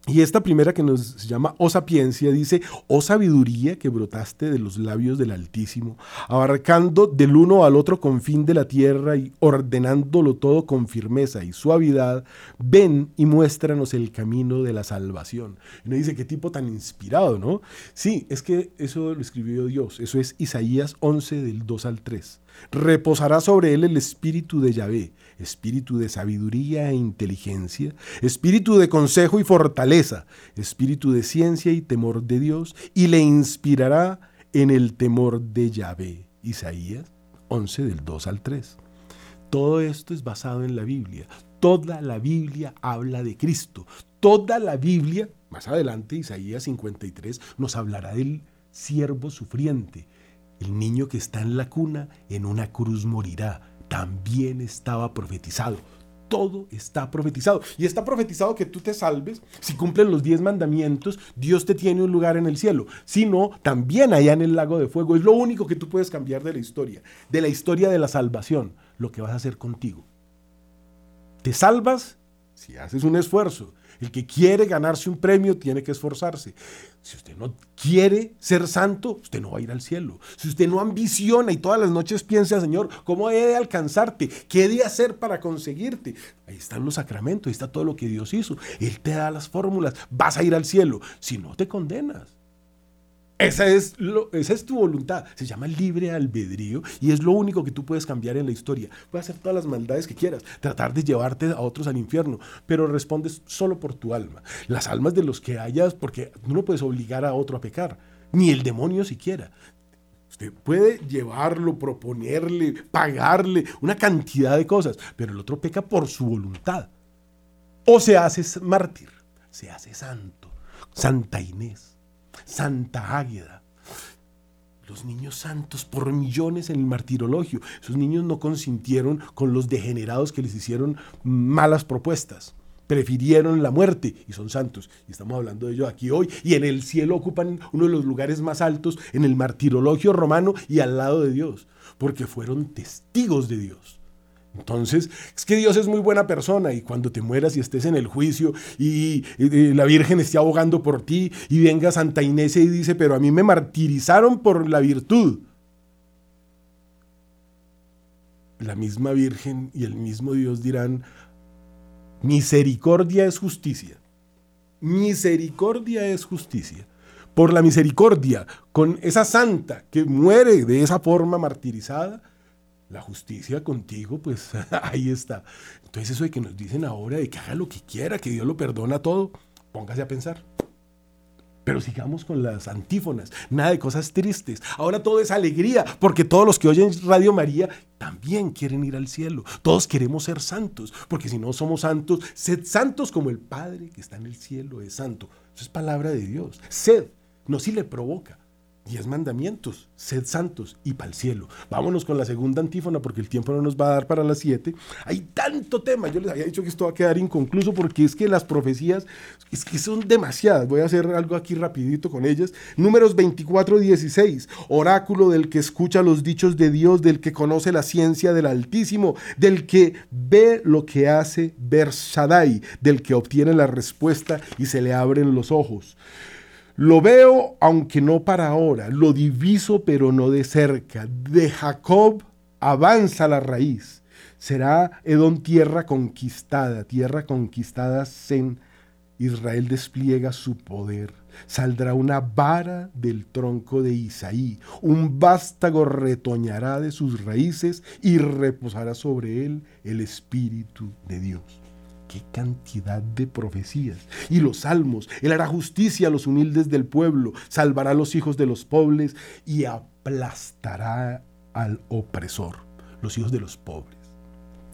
y esta primera que nos llama O sapiencia dice, O sabiduría que brotaste de los labios del Altísimo, abarcando del uno al otro confín de la tierra y ordenándolo todo con firmeza y suavidad, ven y muéstranos el camino de la salvación. Y uno dice, qué tipo tan inspirado, ¿no? Sí, es que eso lo escribió Dios, eso es Isaías 11 del 2 al 3. Reposará sobre él el espíritu de Yahvé, espíritu de sabiduría e inteligencia, espíritu de consejo y fortaleza, espíritu de ciencia y temor de Dios, y le inspirará en el temor de Yahvé. Isaías 11 del 2 al 3. Todo esto es basado en la Biblia. Toda la Biblia habla de Cristo. Toda la Biblia, más adelante, Isaías 53, nos hablará del siervo sufriente, el niño que está en la cuna, en una cruz morirá. También estaba profetizado. Todo está profetizado. Y está profetizado que tú te salves. Si cumplen los diez mandamientos, Dios te tiene un lugar en el cielo. Si no, también allá en el lago de fuego. Es lo único que tú puedes cambiar de la historia. De la historia de la salvación. Lo que vas a hacer contigo. Te salvas si haces un esfuerzo. El que quiere ganarse un premio tiene que esforzarse. Si usted no quiere ser santo, usted no va a ir al cielo. Si usted no ambiciona y todas las noches piensa, Señor, ¿cómo he de alcanzarte? ¿Qué he de hacer para conseguirte? Ahí están los sacramentos, ahí está todo lo que Dios hizo. Él te da las fórmulas, vas a ir al cielo. Si no, te condenas. Esa es, tu voluntad. Se llama libre albedrío y es lo único que tú puedes cambiar en la historia. Puedes hacer todas las maldades que quieras, tratar de llevarte a otros al infierno, pero respondes solo por tu alma. Las almas de los que hayas, porque no puedes obligar a otro a pecar, ni el demonio siquiera. Usted puede llevarlo, proponerle, pagarle, una cantidad de cosas, pero el otro peca por su voluntad. O se hace mártir, se hace santo, Santa Inés. Santa Águeda. Los niños santos por millones en el martirologio. Esos niños no consintieron con los degenerados que les hicieron malas propuestas. Prefirieron la muerte y son santos. Y estamos hablando de ellos aquí hoy. Y en el cielo ocupan uno de los lugares más altos en el martirologio romano y al lado de Dios. Porque fueron testigos de Dios. Entonces, es que Dios es muy buena persona y cuando te mueras y estés en el juicio y, la Virgen esté abogando por ti y venga Santa Inés y dice, pero a mí me martirizaron por la virtud. La misma Virgen y el mismo Dios dirán, misericordia es justicia. Misericordia es justicia. Por la misericordia, con esa santa que muere de esa forma martirizada, la justicia contigo, pues ahí está. Entonces eso de que nos dicen ahora de que haga lo que quiera, que Dios lo perdona todo, póngase a pensar. Pero sigamos con las antífonas, nada de cosas tristes. Ahora todo es alegría, porque todos los que oyen Radio María también quieren ir al cielo. Todos queremos ser santos, porque si no somos santos, sed santos como el Padre que está en el cielo es santo. Eso es palabra de Dios. Sed, no si le provoca. Diez mandamientos, sed santos y para el cielo. Vámonos con la segunda antífona porque el tiempo no nos va a dar para las siete. Hay tanto tema, yo les había dicho que esto va a quedar inconcluso porque es que las profecías es que son demasiadas. Voy a hacer algo aquí rapidito con ellas. Números 24, 16. Oráculo del que escucha los dichos de Dios, del que conoce la ciencia del Altísimo, del que ve lo que hace ver Shaddai, del que obtiene la respuesta y se le abren los ojos. Lo veo, aunque no para ahora, lo diviso, pero no de cerca. De Jacob avanza la raíz. Será Edom tierra conquistada, tierra conquistada en Israel despliega su poder. Saldrá una vara del tronco de Isaí, un vástago retoñará de sus raíces y reposará sobre él el Espíritu de Dios qué cantidad de profecías. Y los salmos, Él hará justicia a los humildes del pueblo, salvará a los hijos de los pobres y aplastará al opresor, los hijos de los pobres.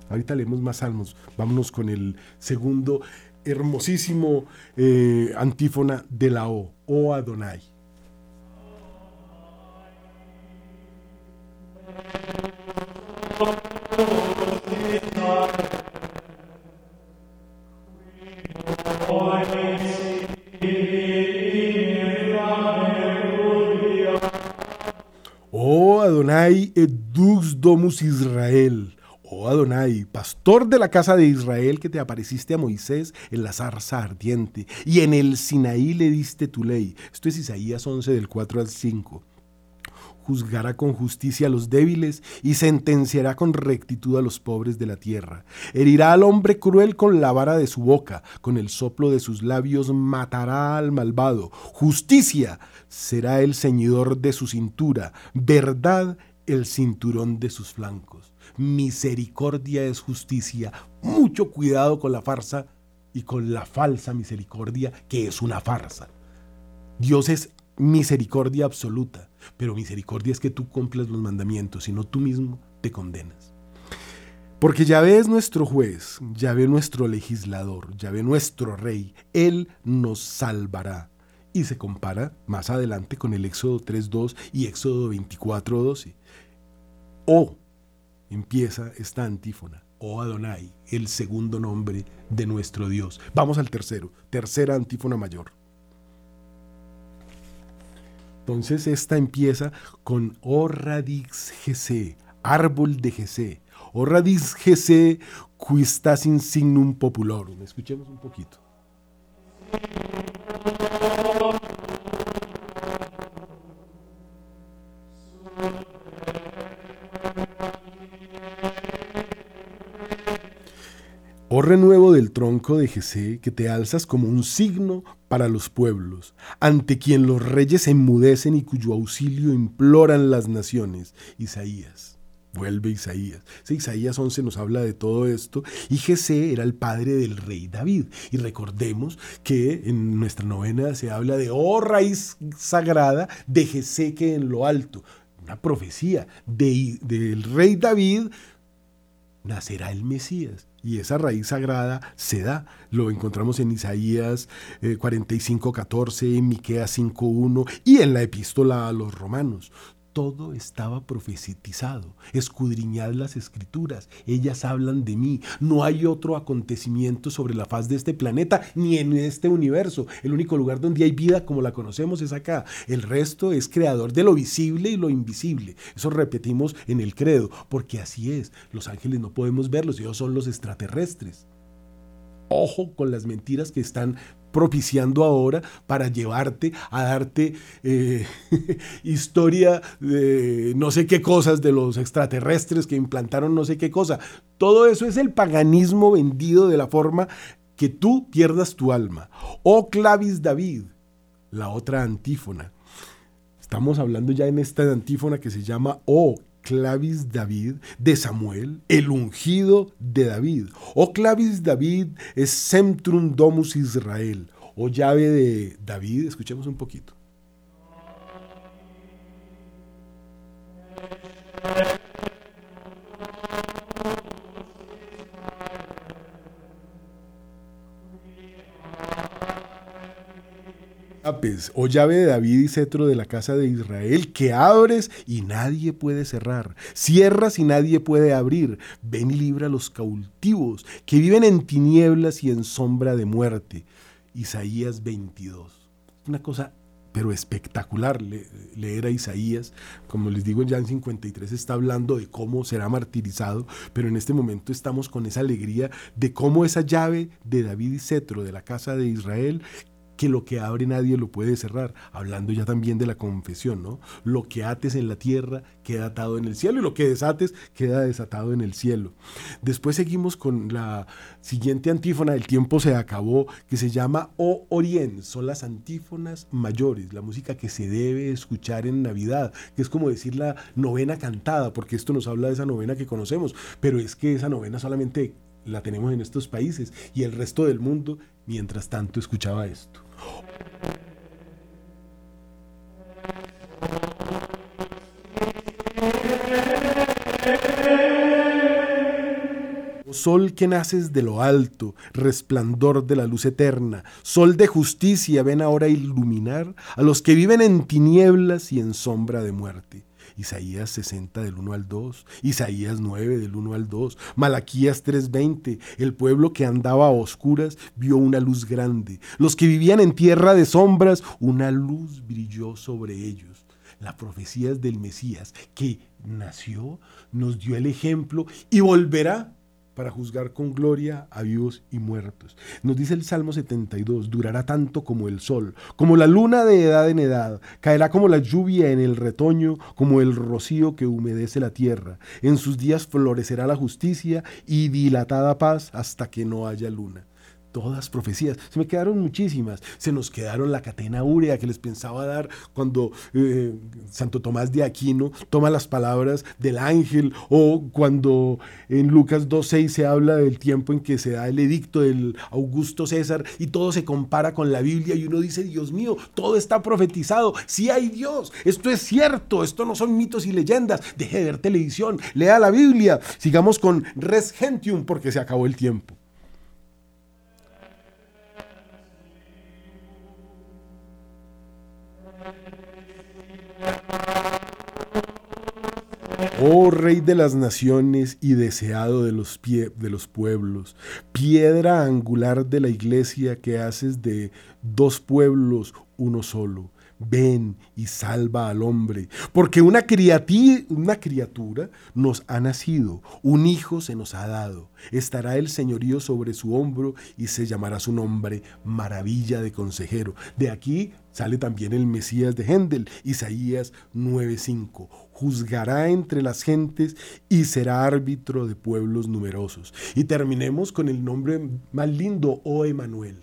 Ahorita leemos más salmos. Vámonos con el segundo. hermosísimo eh, antífona de la O, O Adonai. Adonai edux domus Israel. Oh Adonai, pastor de la casa de Israel que te apareciste a Moisés en la zarza ardiente y en el Sinaí le diste tu ley. Esto es Isaías 11 del 4 al 5 juzgará con justicia a los débiles y sentenciará con rectitud a los pobres de la tierra. Herirá al hombre cruel con la vara de su boca, con el soplo de sus labios matará al malvado. Justicia será el ceñidor de su cintura, verdad el cinturón de sus flancos. Misericordia es justicia. Mucho cuidado con la farsa y con la falsa misericordia, que es una farsa. Dios es misericordia absoluta, pero misericordia es que tú cumplas los mandamientos y no tú mismo te condenas. Porque Yahvé es nuestro juez, Yahvé nuestro legislador, Yahvé nuestro rey, Él nos salvará. Y se compara más adelante con el Éxodo 3.2 y Éxodo 24.12. O empieza esta antífona. O Adonai, el segundo nombre de nuestro Dios. Vamos al tercero, tercera antífona mayor. Entonces esta empieza con O radix árbol de GC. O radix GC, quistas insignum populorum. Escuchemos un poquito. Oh renuevo del tronco de Jesé, que te alzas como un signo para los pueblos, ante quien los reyes enmudecen y cuyo auxilio imploran las naciones. Isaías. Vuelve Isaías. Isaías 11 nos habla de todo esto. Y Jesé era el padre del rey David. Y recordemos que en nuestra novena se habla de, oh raíz sagrada de Jesé que en lo alto. Una profecía de, del rey David nacerá el Mesías. Y esa raíz sagrada se da. Lo encontramos en Isaías 45, 14, en Miqueas 5.1 y en la epístola a los romanos todo estaba profetizado. Escudriñad las escrituras, ellas hablan de mí. No hay otro acontecimiento sobre la faz de este planeta ni en este universo. El único lugar donde hay vida como la conocemos es acá. El resto es creador de lo visible y lo invisible. Eso repetimos en el credo, porque así es. Los ángeles no podemos verlos, ellos son los extraterrestres. Ojo con las mentiras que están propiciando ahora para llevarte a darte eh, historia de no sé qué cosas de los extraterrestres que implantaron no sé qué cosa. Todo eso es el paganismo vendido de la forma que tú pierdas tu alma. Oh clavis David, la otra antífona. Estamos hablando ya en esta antífona que se llama Oh clavis David de Samuel, el ungido de David. O clavis David es centrum domus Israel, o llave de David. Escuchemos un poquito. O llave de David y cetro de la casa de Israel, que abres y nadie puede cerrar, cierras y nadie puede abrir. Ven y libra a los cautivos que viven en tinieblas y en sombra de muerte. Isaías 22. Una cosa pero espectacular leer a Isaías. Como les digo, ya en 53 está hablando de cómo será martirizado, pero en este momento estamos con esa alegría de cómo esa llave de David y cetro de la casa de Israel que lo que abre nadie lo puede cerrar, hablando ya también de la confesión, ¿no? Lo que ates en la tierra queda atado en el cielo y lo que desates queda desatado en el cielo. Después seguimos con la siguiente antífona, el tiempo se acabó, que se llama O Orient, son las antífonas mayores, la música que se debe escuchar en Navidad, que es como decir la novena cantada, porque esto nos habla de esa novena que conocemos, pero es que esa novena solamente la tenemos en estos países y el resto del mundo, mientras tanto, escuchaba esto. Sol que naces de lo alto, resplandor de la luz eterna, sol de justicia, ven ahora a iluminar a los que viven en tinieblas y en sombra de muerte. Isaías 60 del 1 al 2, Isaías 9 del 1 al 2, Malaquías 3:20, el pueblo que andaba a oscuras vio una luz grande, los que vivían en tierra de sombras, una luz brilló sobre ellos. La profecía es del Mesías que nació, nos dio el ejemplo y volverá para juzgar con gloria a vivos y muertos. Nos dice el Salmo 72, durará tanto como el sol, como la luna de edad en edad, caerá como la lluvia en el retoño, como el rocío que humedece la tierra. En sus días florecerá la justicia y dilatada paz hasta que no haya luna todas profecías. Se me quedaron muchísimas. Se nos quedaron la catena úrea que les pensaba dar cuando eh, Santo Tomás de Aquino toma las palabras del ángel o cuando en Lucas 2.6 se habla del tiempo en que se da el edicto del Augusto César y todo se compara con la Biblia y uno dice, Dios mío, todo está profetizado. Sí hay Dios. Esto es cierto. Esto no son mitos y leyendas. Deje de ver televisión. Lea la Biblia. Sigamos con Res Gentium porque se acabó el tiempo. Oh Rey de las naciones y deseado de los, de los pueblos, piedra angular de la iglesia que haces de dos pueblos uno solo ven y salva al hombre, porque una, una criatura nos ha nacido, un hijo se nos ha dado, estará el señorío sobre su hombro y se llamará su nombre maravilla de consejero. De aquí sale también el Mesías de Händel, Isaías 9:5. Juzgará entre las gentes y será árbitro de pueblos numerosos. Y terminemos con el nombre más lindo, oh Emanuel.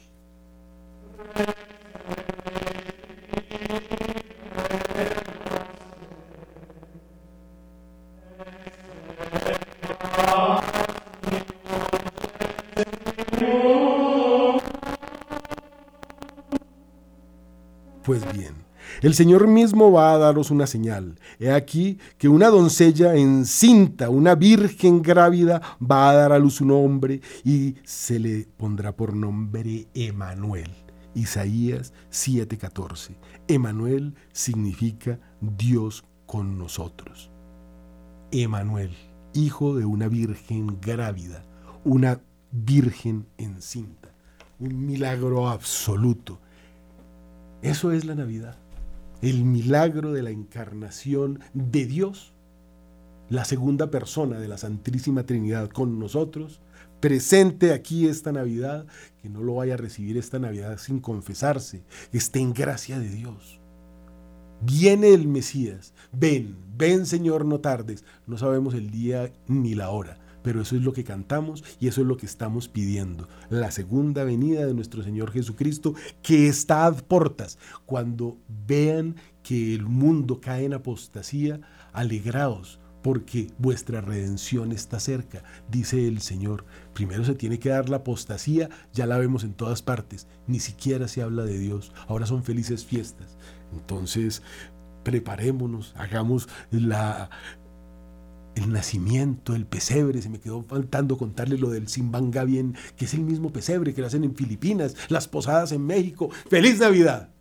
El Señor mismo va a daros una señal. He aquí que una doncella encinta, una virgen grávida, va a dar a luz un hombre y se le pondrá por nombre Emanuel. Isaías 7:14. Emanuel significa Dios con nosotros. Emanuel, hijo de una virgen grávida, una virgen encinta. Un milagro absoluto eso es la Navidad, el milagro de la encarnación de Dios, la segunda persona de la Santísima Trinidad con nosotros, presente aquí esta Navidad, que no lo vaya a recibir esta Navidad sin confesarse, esté en gracia de Dios. Viene el Mesías, ven, ven Señor, no tardes, no sabemos el día ni la hora, pero eso es lo que cantamos y eso es lo que estamos pidiendo. La segunda venida de nuestro Señor Jesucristo que está a portas. Cuando vean que el mundo cae en apostasía, alegraos porque vuestra redención está cerca, dice el Señor. Primero se tiene que dar la apostasía, ya la vemos en todas partes, ni siquiera se habla de Dios, ahora son felices fiestas. Entonces, preparémonos, hagamos la el nacimiento, el pesebre, se me quedó faltando contarle lo del Simbangabien, que es el mismo pesebre que lo hacen en Filipinas, las posadas en México. ¡Feliz Navidad!